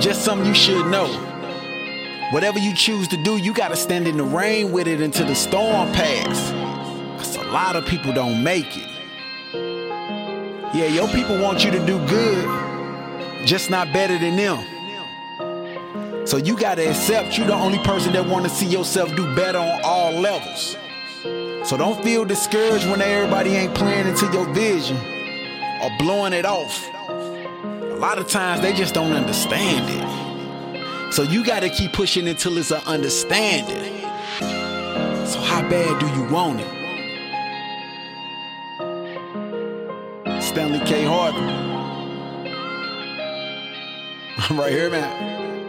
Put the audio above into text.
Just something you should know. Whatever you choose to do, you gotta stand in the rain with it until the storm pass. Cause a lot of people don't make it. Yeah, your people want you to do good, just not better than them. So you gotta accept you're the only person that wanna see yourself do better on all levels. So don't feel discouraged when everybody ain't playing into your vision or blowing it off. A lot of times they just don't understand it. So you gotta keep pushing until it's an understanding. So how bad do you want it? Stanley K. Harvey. I'm right here, man.